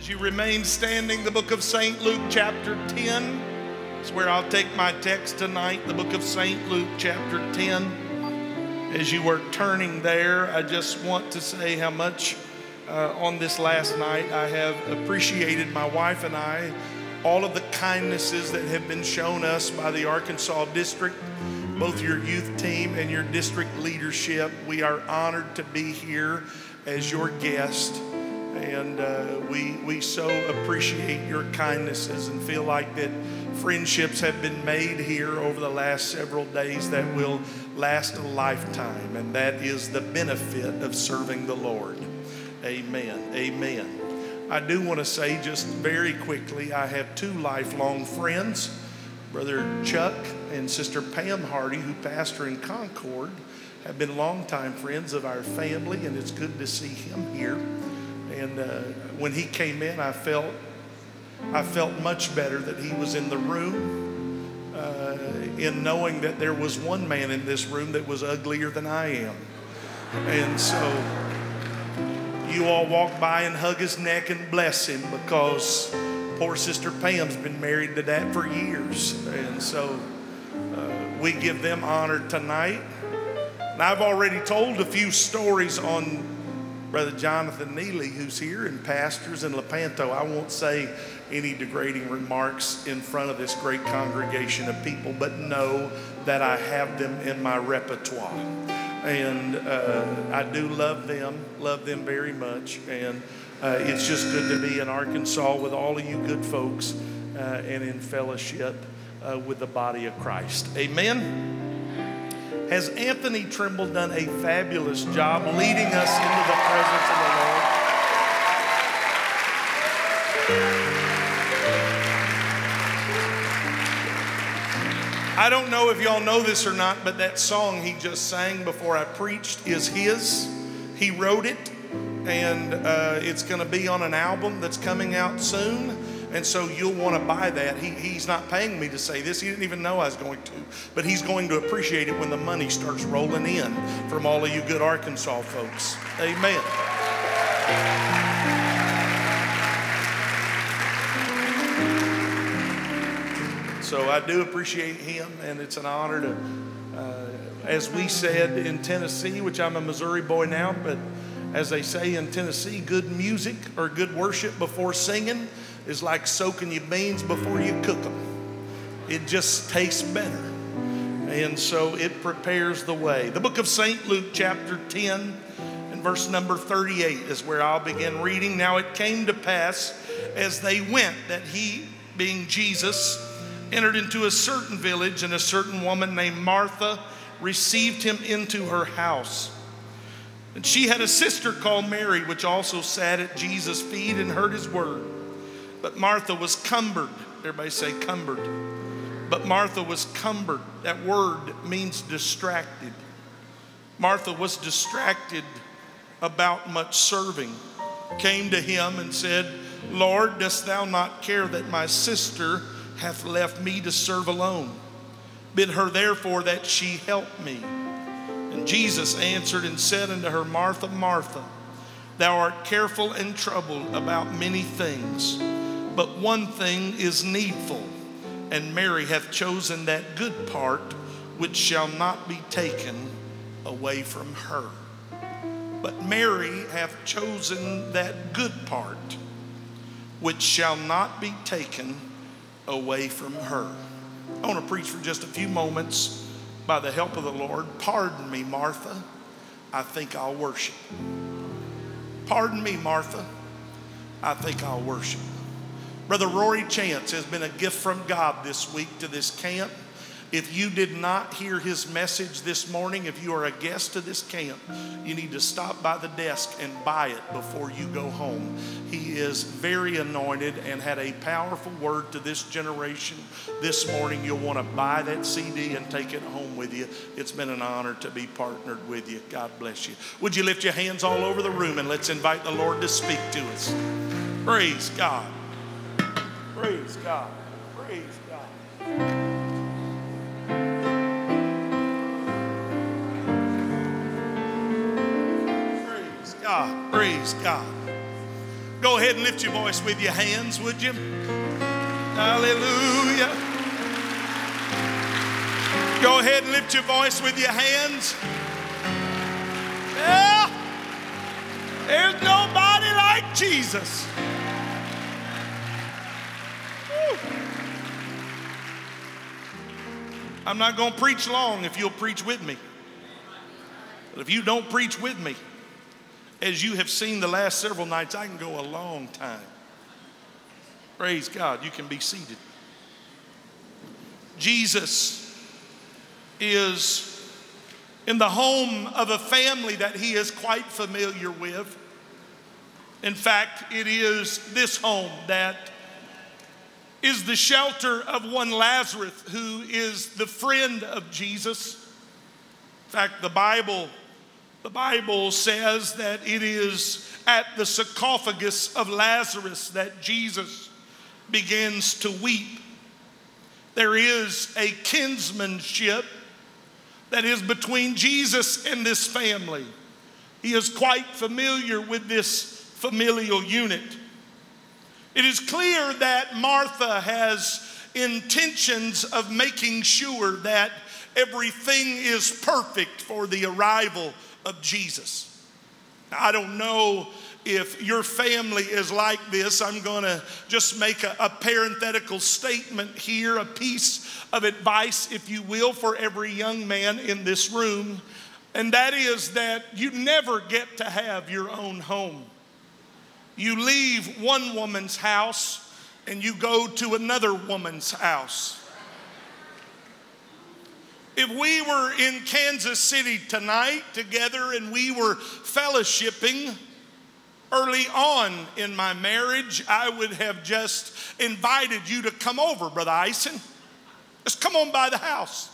As you remain standing, the book of St. Luke, chapter 10, is where I'll take my text tonight. The book of St. Luke, chapter 10. As you were turning there, I just want to say how much uh, on this last night I have appreciated my wife and I, all of the kindnesses that have been shown us by the Arkansas district, both your youth team and your district leadership. We are honored to be here as your guest. And uh, we, we so appreciate your kindnesses and feel like that friendships have been made here over the last several days that will last a lifetime. And that is the benefit of serving the Lord. Amen. Amen. I do want to say just very quickly I have two lifelong friends, Brother Chuck and Sister Pam Hardy, who pastor in Concord, have been longtime friends of our family, and it's good to see him here. And uh, when he came in, I felt I felt much better that he was in the room, uh, in knowing that there was one man in this room that was uglier than I am. And so you all walk by and hug his neck and bless him because poor Sister Pam's been married to that for years. And so uh, we give them honor tonight. And I've already told a few stories on Brother Jonathan Neely, who's here, and pastors in Lepanto. I won't say any degrading remarks in front of this great congregation of people, but know that I have them in my repertoire. And uh, I do love them, love them very much. And uh, it's just good to be in Arkansas with all of you good folks uh, and in fellowship uh, with the body of Christ. Amen. Has Anthony Trimble done a fabulous job leading us into the presence of the Lord? I don't know if y'all know this or not, but that song he just sang before I preached is his. He wrote it, and uh, it's going to be on an album that's coming out soon. And so you'll want to buy that. He, he's not paying me to say this. He didn't even know I was going to. But he's going to appreciate it when the money starts rolling in from all of you good Arkansas folks. Amen. So I do appreciate him, and it's an honor to, uh, as we said in Tennessee, which I'm a Missouri boy now, but as they say in Tennessee, good music or good worship before singing is like soaking your beans before you cook them. It just tastes better. And so it prepares the way. The book of St. Luke, chapter 10, and verse number 38 is where I'll begin reading. Now it came to pass as they went that he, being Jesus, entered into a certain village, and a certain woman named Martha received him into her house. And she had a sister called Mary, which also sat at Jesus' feet and heard his word. But Martha was cumbered. Everybody say cumbered. But Martha was cumbered. That word means distracted. Martha was distracted about much serving. Came to him and said, Lord, dost thou not care that my sister hath left me to serve alone? Bid her therefore that she help me. And Jesus answered and said unto her, Martha, Martha, thou art careful and troubled about many things but one thing is needful, and Mary hath chosen that good part which shall not be taken away from her. But Mary hath chosen that good part which shall not be taken away from her. I want to preach for just a few moments by the help of the Lord. Pardon me, Martha. I think I'll worship. Pardon me, Martha. I think I'll worship. Brother Rory Chance has been a gift from God this week to this camp. If you did not hear his message this morning, if you are a guest to this camp, you need to stop by the desk and buy it before you go home. He is very anointed and had a powerful word to this generation this morning. You'll want to buy that CD and take it home with you. It's been an honor to be partnered with you. God bless you. Would you lift your hands all over the room and let's invite the Lord to speak to us? Praise God. Praise God. Praise God. Praise God. Praise God. Go ahead and lift your voice with your hands, would you? Hallelujah. Go ahead and lift your voice with your hands. Yeah. There's nobody like Jesus. I'm not going to preach long if you'll preach with me. But if you don't preach with me, as you have seen the last several nights, I can go a long time. Praise God. You can be seated. Jesus is in the home of a family that he is quite familiar with. In fact, it is this home that is the shelter of one Lazarus, who is the friend of Jesus. In fact, the Bible, the Bible says that it is at the sarcophagus of Lazarus that Jesus begins to weep. There is a kinsmanship that is between Jesus and this family. He is quite familiar with this familial unit. It is clear that Martha has intentions of making sure that everything is perfect for the arrival of Jesus. I don't know if your family is like this. I'm going to just make a, a, parenthetical statement here, a piece of advice, if you will, for every young man in this room. And that is that you never get to have your own home. You leave one woman's house and you go to another woman's house. If we were in Kansas City tonight together and we were fellowshipping early on in my marriage, I would have just invited you to come over, Brother Ison. Just come on by the house.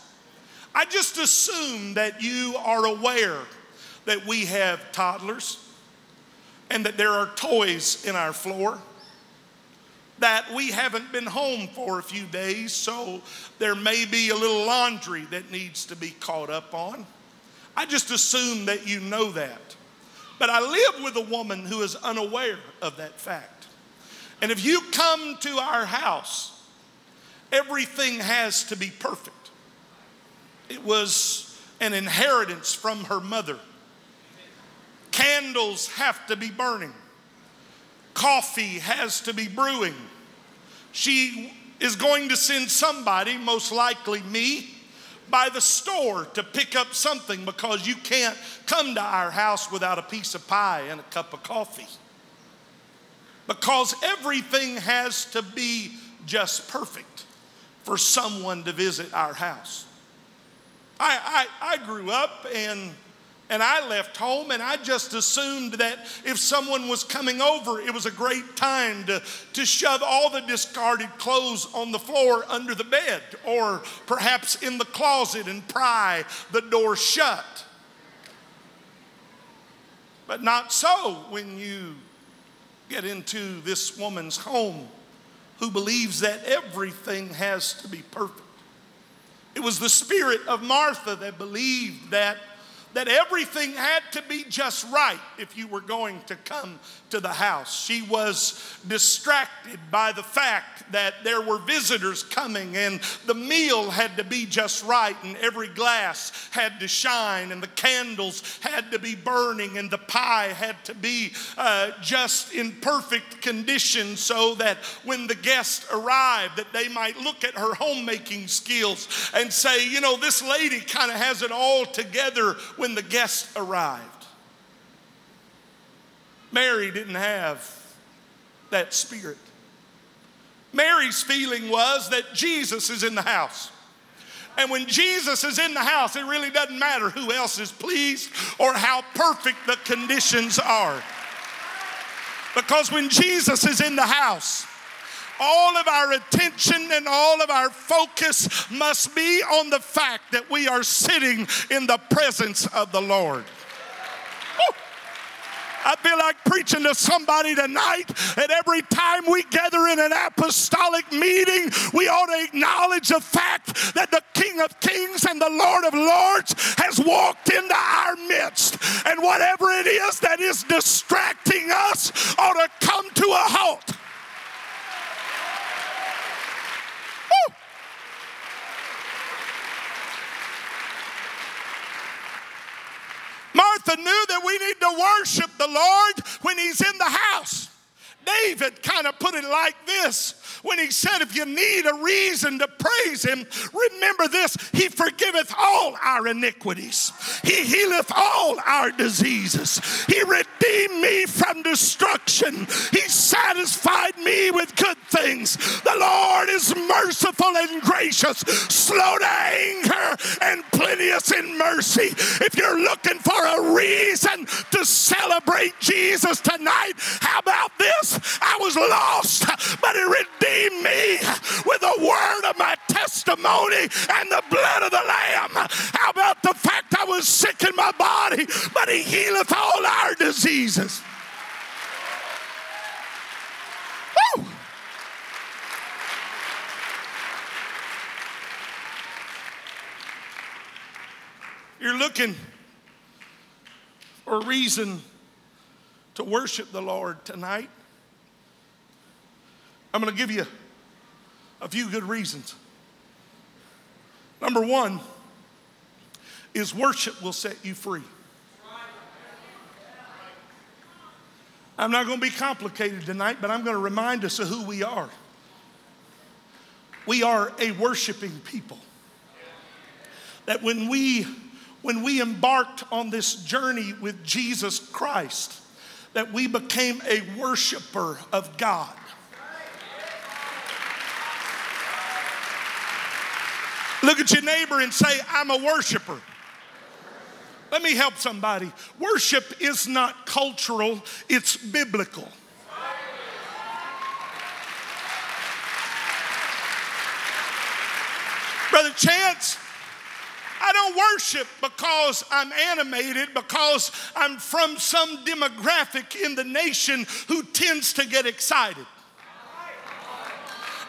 I just assume that you are aware that we have toddlers and that there are toys in our floor, that we haven't been home for a few days, so there may be a little laundry that needs to be caught up on. I just assume that you know that. But I live with a woman who is unaware of that fact. And if you come to our house, everything has to be perfect. It was an inheritance from her mother. Candles have to be burning. Coffee has to be brewing. She is going to send somebody, most likely me, by the store to pick up something because you can't come to our house without a piece of pie and a cup of coffee. Because everything has to be just perfect for someone to visit our house. I, I, I grew up and and I left home and I just assumed that if someone was coming over, it was a great time to, to shove all the discarded clothes on the floor under the bed or perhaps in the closet and pry the door shut. But not so when you get into this woman's home who believes that everything has to be perfect. It was the spirit of Martha that believed that that everything had to be just right if you were going to come to the house. She was distracted by the fact that there were visitors coming and the meal had to be just right and every glass had to shine and the candles had to be burning and the pie had to be uh, just in perfect condition so that when the guests arrived that they might look at her homemaking skills and say, you know, this lady kind of has it all together when the guests arrived. Mary didn't have that spirit. Mary's feeling was that Jesus is in the house. And when Jesus is in the house, it really doesn't matter who else is pleased or how perfect the conditions are. Because when Jesus is in the house, all of our attention and all of our focus must be on the fact that we are sitting in the presence of the Lord. I feel like preaching to somebody tonight that every time we gather in an apostolic meeting, we ought to acknowledge the fact that the King of Kings and the Lord of Lords has walked into our midst. And whatever it is that is distracting us ought to come to a halt. Woo! Worship the Lord when He's in the house. David kind of put it like this when he said, If you need a reason to praise him, remember this He forgiveth all our iniquities, He healeth all our diseases, He redeemed me from destruction, He satisfied me with good things. The Lord is merciful and gracious, slow to anger, and plenteous in mercy. If you're looking for a reason to celebrate Jesus tonight, how about this? I was lost, but He redeemed me with the word of my testimony and the blood of the Lamb. How about the fact I was sick in my body, but He healeth all our diseases? Woo! You're looking for a reason to worship the Lord tonight. I'm going to give you a few good reasons. Number one is worship will set you free. I'm not going to be complicated tonight, but I'm going to remind us of who we are. We are a worshiping people. That when we when we embarked on this journey with Jesus Christ, that we became a worshiper of God. Look at your neighbor and say, I'm a worshiper. Let me help somebody. Worship is not cultural, it's biblical. Brother Chance, I don't worship because I'm animated, because I'm from some demographic in the nation who tends to get excited.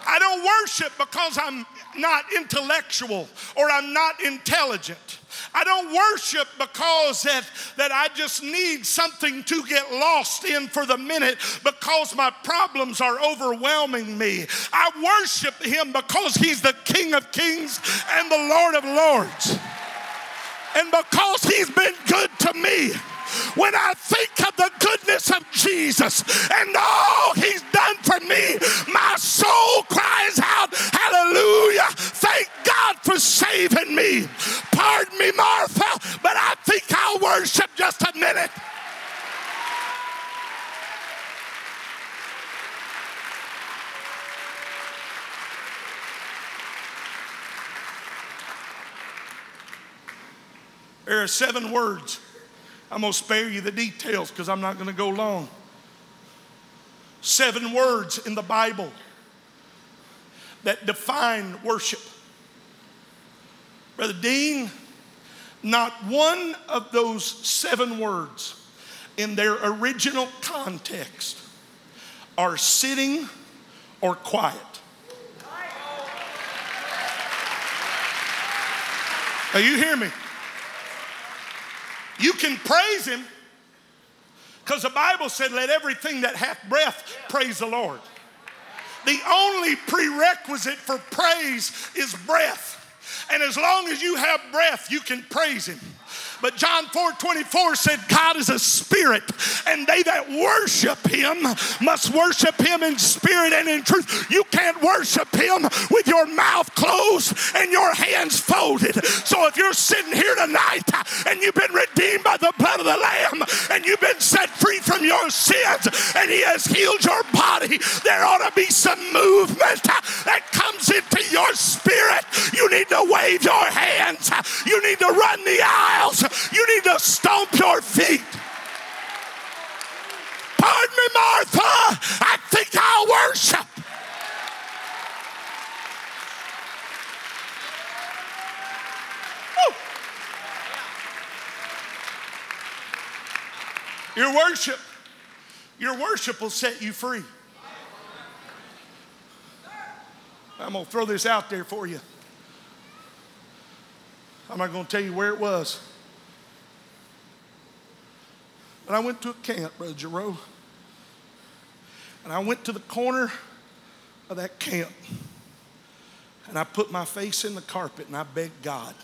I don't worship because I'm not intellectual or I'm not intelligent. I don't worship because that, that I just need something to get lost in for the minute because my problems are overwhelming me. I worship Him because He's the King of Kings and the Lord of Lords. And because He's been good to me when I think of the goodness of Jesus and all he's done for me, my soul cries out, Hallelujah! Thank God for saving me. Pardon me, Martha, but I think I'll worship just a minute. There are seven words I'm going to spare you the details because I'm not going to go long. Seven words in the Bible that define worship. Brother Dean, not one of those seven words in their original context are sitting or quiet. Now, you hear me? You can praise Him because the Bible said, Let everything that hath breath praise the Lord. The only prerequisite for praise is breath. And as long as you have breath, you can praise Him. But John 4 24 said, God is a spirit, and they that worship him must worship him in spirit and in truth. You can't worship him with your mouth closed and your hands folded. So if you're sitting here tonight and you've been redeemed by the blood of the Lamb and you've been set free from your sins and he has healed your body, there ought to be some movement that comes into your spirit. You need to wave your hands, you need to run the aisles. You need to stomp your feet. Pardon me, Martha. I think I'll worship. Your worship, your worship will set you free. I'm going to throw this out there for you. I'm not going to tell you where it was. And I went to a camp, Brother Giroux. And I went to the corner of that camp. And I put my face in the carpet and I begged God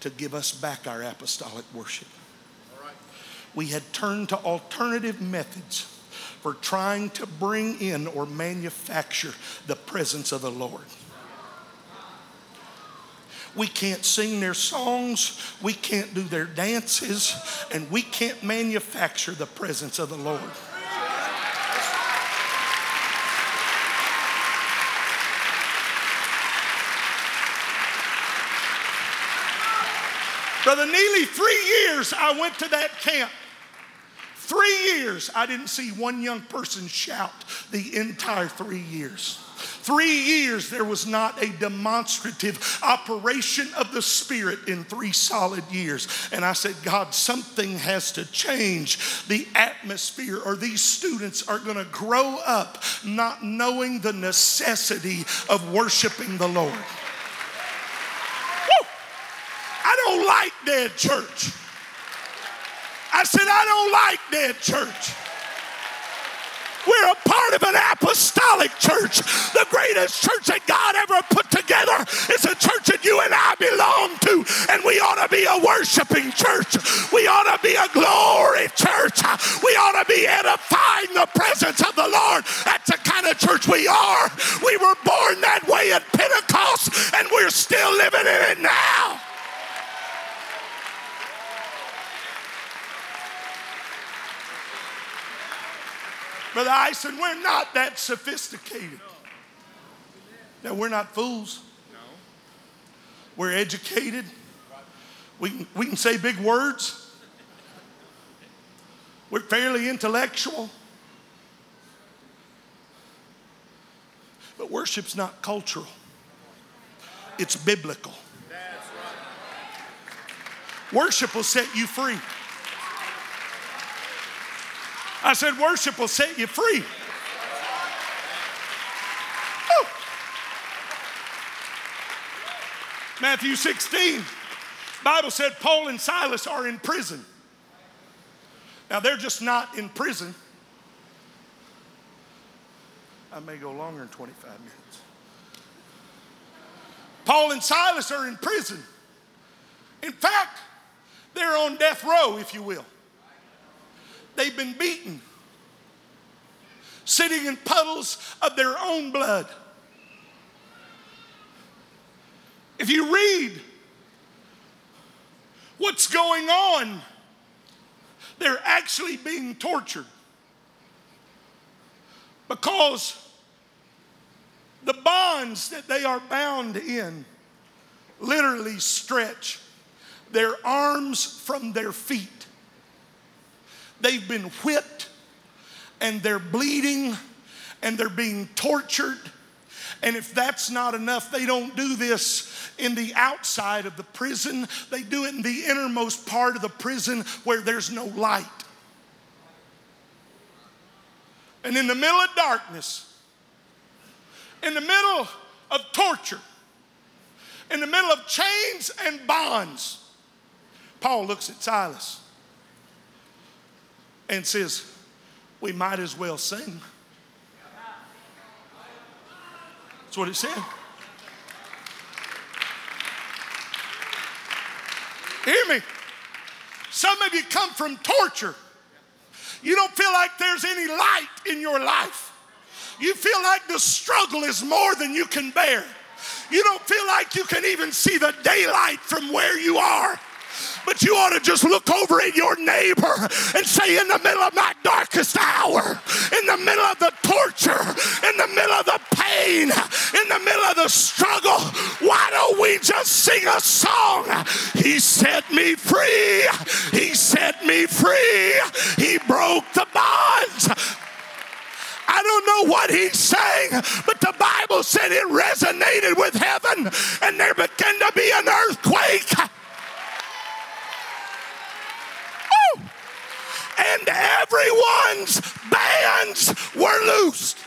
to give us back our apostolic worship. we had turned to alternative methods for trying to bring in or manufacture the presence of the Lord. We can't sing their songs, we can't do their dances, and we can't manufacture the presence of the Lord. Brother Neely, three years I went to that camp. Three years I didn't see one young person shout the entire three years. Three years there was not a demonstrative operation of the Spirit in three solid years. And I said, God, something has to change the atmosphere, or these students are going to grow up not knowing the necessity of worshiping the Lord. I don't like dead church. I said, I don't like dead church. We're a an apostolic church. The greatest church that God ever put together is a church that you and I belong to. And we ought to be a worshiping church. We ought to be a glory church. We ought to be edifying the presence of the Lord. That's the kind of church we are. We were born that way at Pentecost, and we're still living in it now. Brother Ison, we're not that sophisticated. Now, we're not fools. No. We're educated. We can, we can say big words. We're fairly intellectual. But worship's not cultural, it's biblical. Worship will set you free. I said, worship will set you free. Oh. Matthew 16, Bible said Paul and Silas are in prison. Now they're just not in prison. I may go longer than 25 minutes. Paul and Silas are in prison. In fact, they're on death row, if you will. They've been beaten, sitting in puddles of their own blood. If you read what's going on, they're actually being tortured. Because the bonds that they are bound in literally stretch their arms from their feet They've been whipped and they're bleeding and they're being tortured. And if that's not enough, they don't do this in the outside of the prison, they do it in the innermost part of the prison where there's no light. And in the middle of darkness, in the middle of torture, in the middle of chains and bonds, Paul looks at Silas and says, We might as well sing. That's what it said. Hear me. Some of you come from torture. You don't feel like there's any light in your life. You feel like the struggle is more than you can bear. You don't feel like you can even see the daylight from where you are. But you ought to just look over at your neighbor and say, in the middle of my darkest hour, in the middle of the torture, in the middle of the pain, in the middle of the struggle, why don't we just sing a song? He set me free. He set me free. He broke the bonds. I don't know what he's saying, but the Bible said it resonated with heaven and there began to be an earthquake. And everyone's bands were loosed.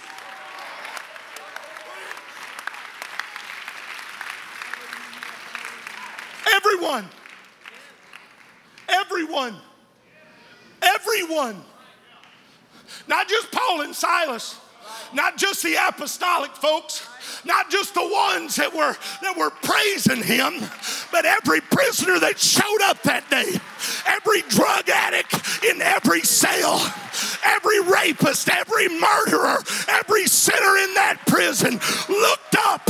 Everyone. Everyone. Everyone. Not just Paul and Silas, not just the apostolic folks, not just the ones that were that were praising him, but every prisoner that showed up that day, every drug addict in every cell, every rapist, every murderer, every sinner in that prison looked up.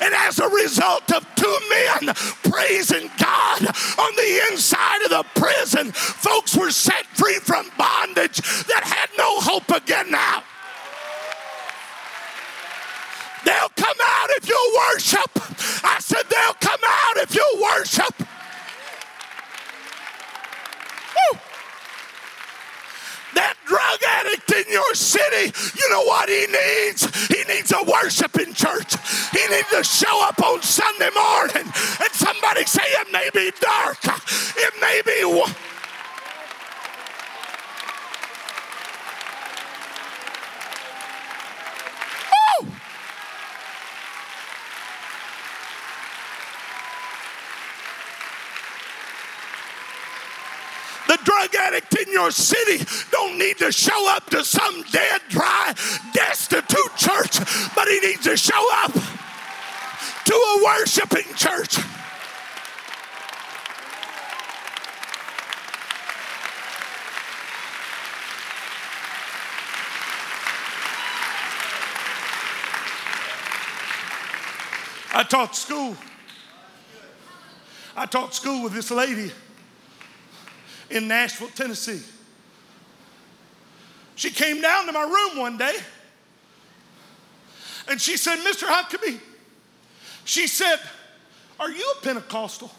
And as a result of two men praising God on the inside of the prison, folks were set free from bondage that had no hope again now. They'll come out if you worship. I said, they'll come out if you worship. Woo. That drug addict in your city, you know what he needs? He needs a worshiping church. He needs to show up on Sunday morning and somebody say it may be dark, it may be. The drug addict in your city don't need to show up to some dead, dry, destitute church, but he needs to show up to a worshiping church. I taught school. I taught school with this lady in Nashville, Tennessee. She came down to my room one day and she said, Mr. Huckaby, she said, Are you a Pentecostal?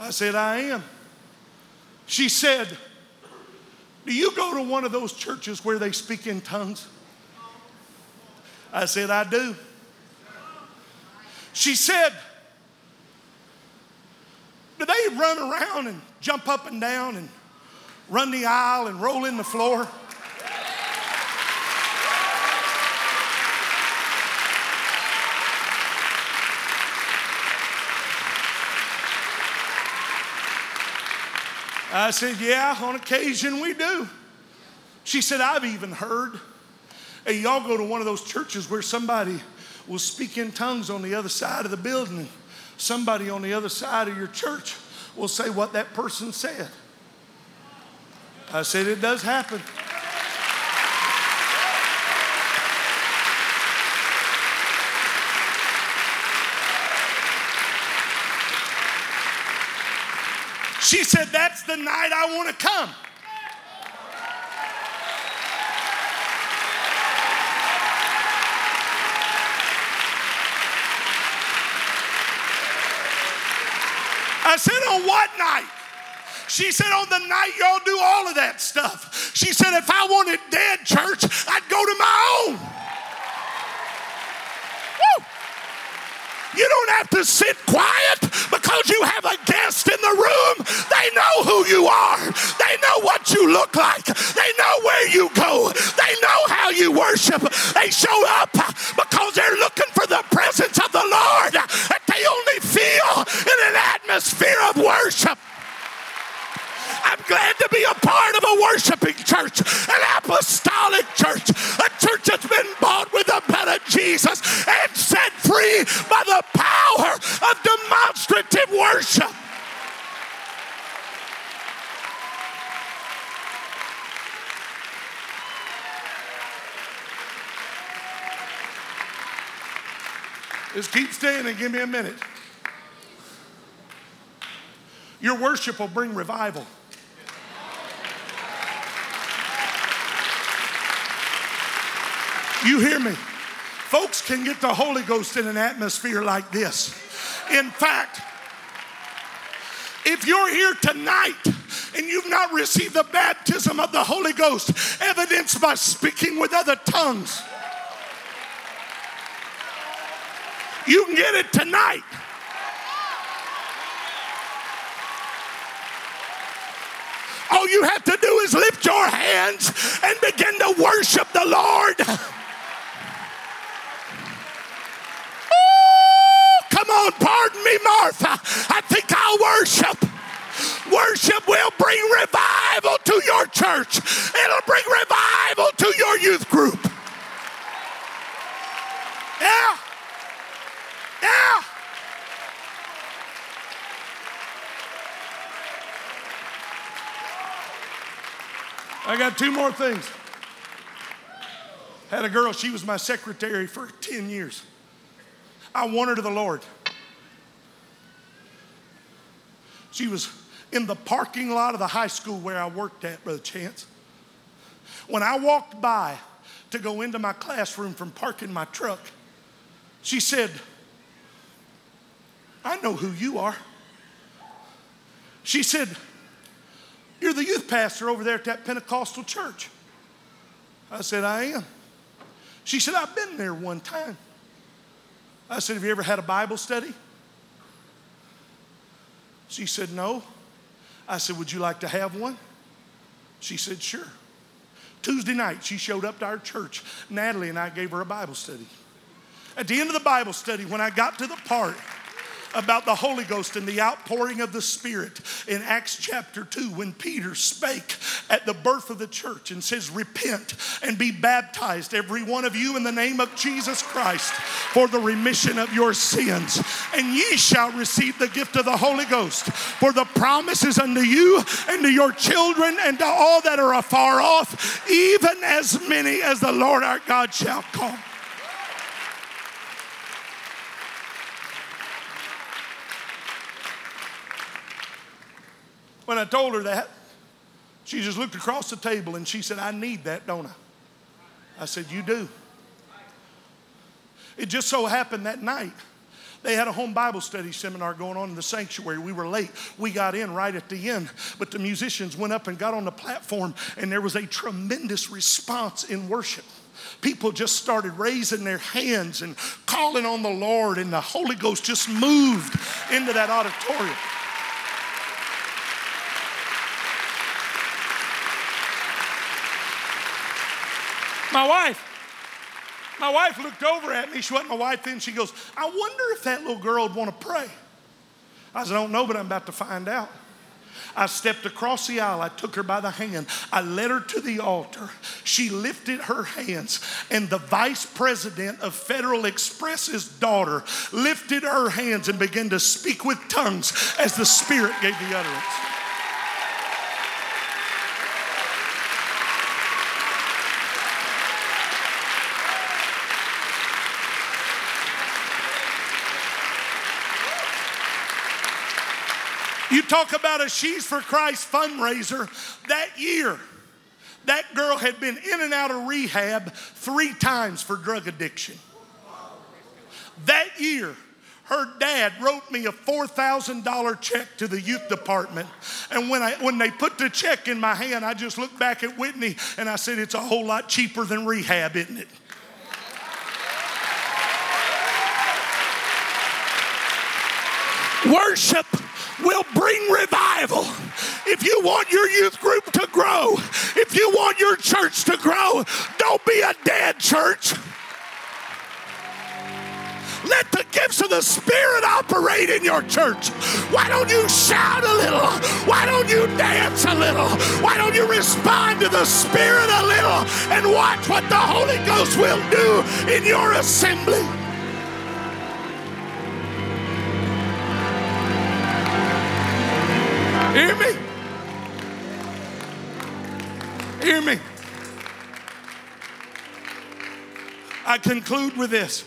I said, I am. She said, Do you go to one of those churches where they speak in tongues? I said, I do. She said, do they run around and jump up and down and run the aisle and roll in the floor? I said, Yeah, on occasion we do. She said, I've even heard. Hey, y'all go to one of those churches where somebody will speak in tongues on the other side of the building somebody on the other side of your church will say what that person said. I said, It does happen. She said, That's the night I want to come. I said, On what night? She said, On the night y'all do all of that stuff. She said, If I wanted dead church, I'd go to my own. Woo! You don't have to sit quiet because you have a guest in the room. They know who you are, they know what you look like, they know where you go, they know how you worship. They show up because they're looking for the presence of the Lord they only feel in an atmosphere of worship. I'm glad to be a part of a worshiping church, an apostolic church, a church that's been bought with the blood of Jesus and set free by the power of demonstrative worship. Just keep standing. Give me a minute. Your worship will bring revival. You hear me? Folks can get the Holy Ghost in an atmosphere like this. In fact, if you're here tonight and you've not received the baptism of the Holy Ghost, evidenced by speaking with other tongues, you can get it tonight. All you have to do is lift your hands and begin to worship the Lord. come on, pardon me, Martha. I think I'll worship. Worship will bring revival to your church, it'll bring revival to your youth group. Yeah. Yeah. I got two more things. Had a girl, she was my secretary for 10 years. I won her to the Lord. She was in the parking lot of the high school where I worked at, Brother Chance. When I walked by to go into my classroom from parking my truck, she said, I know who you are. She said, You're the youth pastor over there at that Pentecostal church. I said, I am. She said, I've been there one time. I said, Have you ever had a Bible study? She said, No. I said, Would you like to have one? She said, Sure. Tuesday night, she showed up to our church. Natalie and I gave her a Bible study. At the end of the Bible study, when I got to the part about the Holy Ghost and the outpouring of the Spirit in Acts chapter 2 when Peter spake at the birth of the church and says, Repent and be baptized, every one of you, in the name of Jesus Christ for the remission of your sins. And ye shall receive the gift of the Holy Ghost. For the promise is unto you and to your children and to all that are afar off, even as many as the Lord our God shall call. When I told her that, she just looked across the table and she said, I need that, don't I? I said, You do. It just so happened that night. They had a home Bible study seminar going on in the sanctuary. We were late. We got in right at the end, but the musicians went up and got on the platform, and there was a tremendous response in worship. People just started raising their hands and calling on the Lord, and the Holy Ghost just moved into that auditorium. My wife, my wife looked over at me. She wasn't my wife then. She goes, I wonder if that little girl would want to pray. I said, I don't know, but I'm about to find out. I stepped across the aisle. I took her by the hand. I led her to the altar. She lifted her hands, and the vice president of Federal Express's daughter lifted her hands and began to speak with tongues as the Spirit gave the utterance. Talk about a She's for Christ fundraiser. That year, that girl had been in and out of rehab three times for drug addiction. That year, her dad wrote me a $4,000 check to the youth department. And when, I, when they put the check in my hand, I just looked back at Whitney and I said, It's a whole lot cheaper than rehab, isn't it? Worship will bring revival. If you want your youth group to grow, if you want your church to grow, don't be a dead church. Let the gifts of the Spirit operate in your church. Why don't you shout a little? Why don't you dance a little? Why don't you respond to the Spirit a little and watch what the Holy Ghost will do in your assembly? Hear me? Hear me? I conclude with this.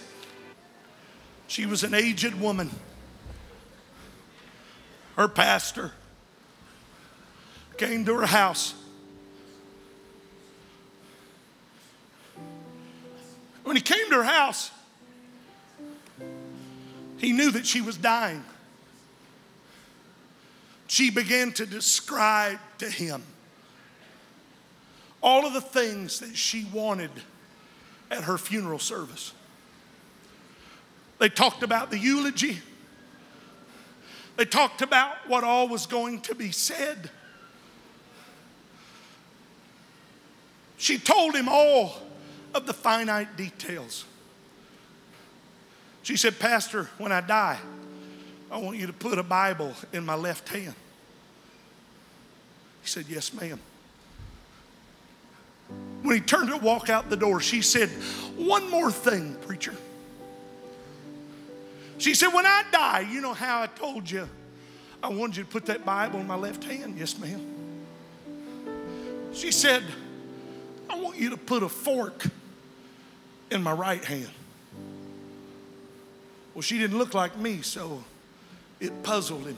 She was an aged woman. Her pastor came to her house. When he came to her house, he knew that she was dying she began to describe to him all of the things that she wanted at her funeral service. They talked about the eulogy. They talked about what all was going to be said. She told him all of the finite details. She said, Pastor, when I die, I want you to put a Bible in my left hand. He said, Yes, ma'am. When he turned to walk out the door, she said, One more thing, preacher. She said, When I die, you know how I told you I wanted you to put that Bible in my left hand? Yes, ma'am. She said, I want you to put a fork in my right hand. Well, she didn't look like me, so it puzzled him.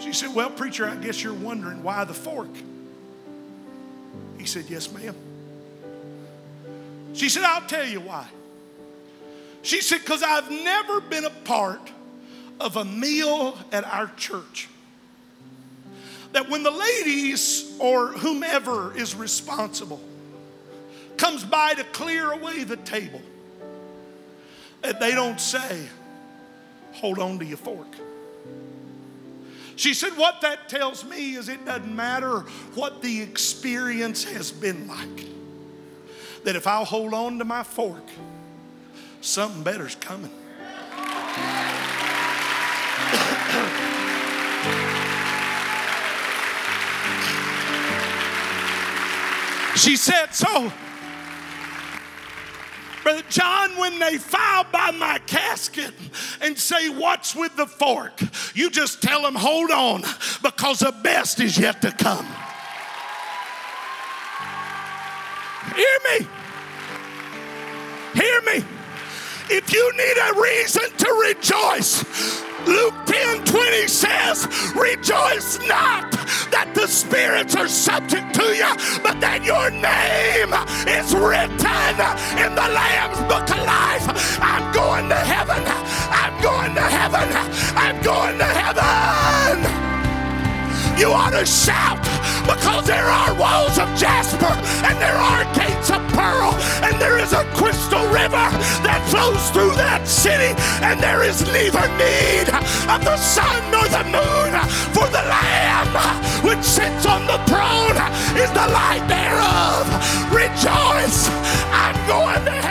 She said, Well, preacher, I guess you're wondering why the fork. He said, Yes, ma'am. She said, I'll tell you why. She said, Because I've never been a part of a meal at our church. That when the ladies or whomever is responsible comes by to clear away the table, that they don't say, Hold on to your fork. She said, What that tells me is it doesn't matter what the experience has been like. That if I'll hold on to my fork, something better's coming. she said, So Brother John, when they file by my casket and say, What's with the fork? You just tell them, Hold on, because the best is yet to come. Hear me. If you need a reason to rejoice, Luke 10 20 says, Rejoice not that the spirits are subject to you, but that your name is written in the Lamb's book of life. I'm going to heaven. I'm going to heaven. I'm going to heaven. You ought to shout because there are walls of jasper and there are gates of pearl and there is a crystal river that flows through that city and there is neither need of the sun nor the moon for the Lamb which sits on the throne is the light thereof. Rejoice! I'm going to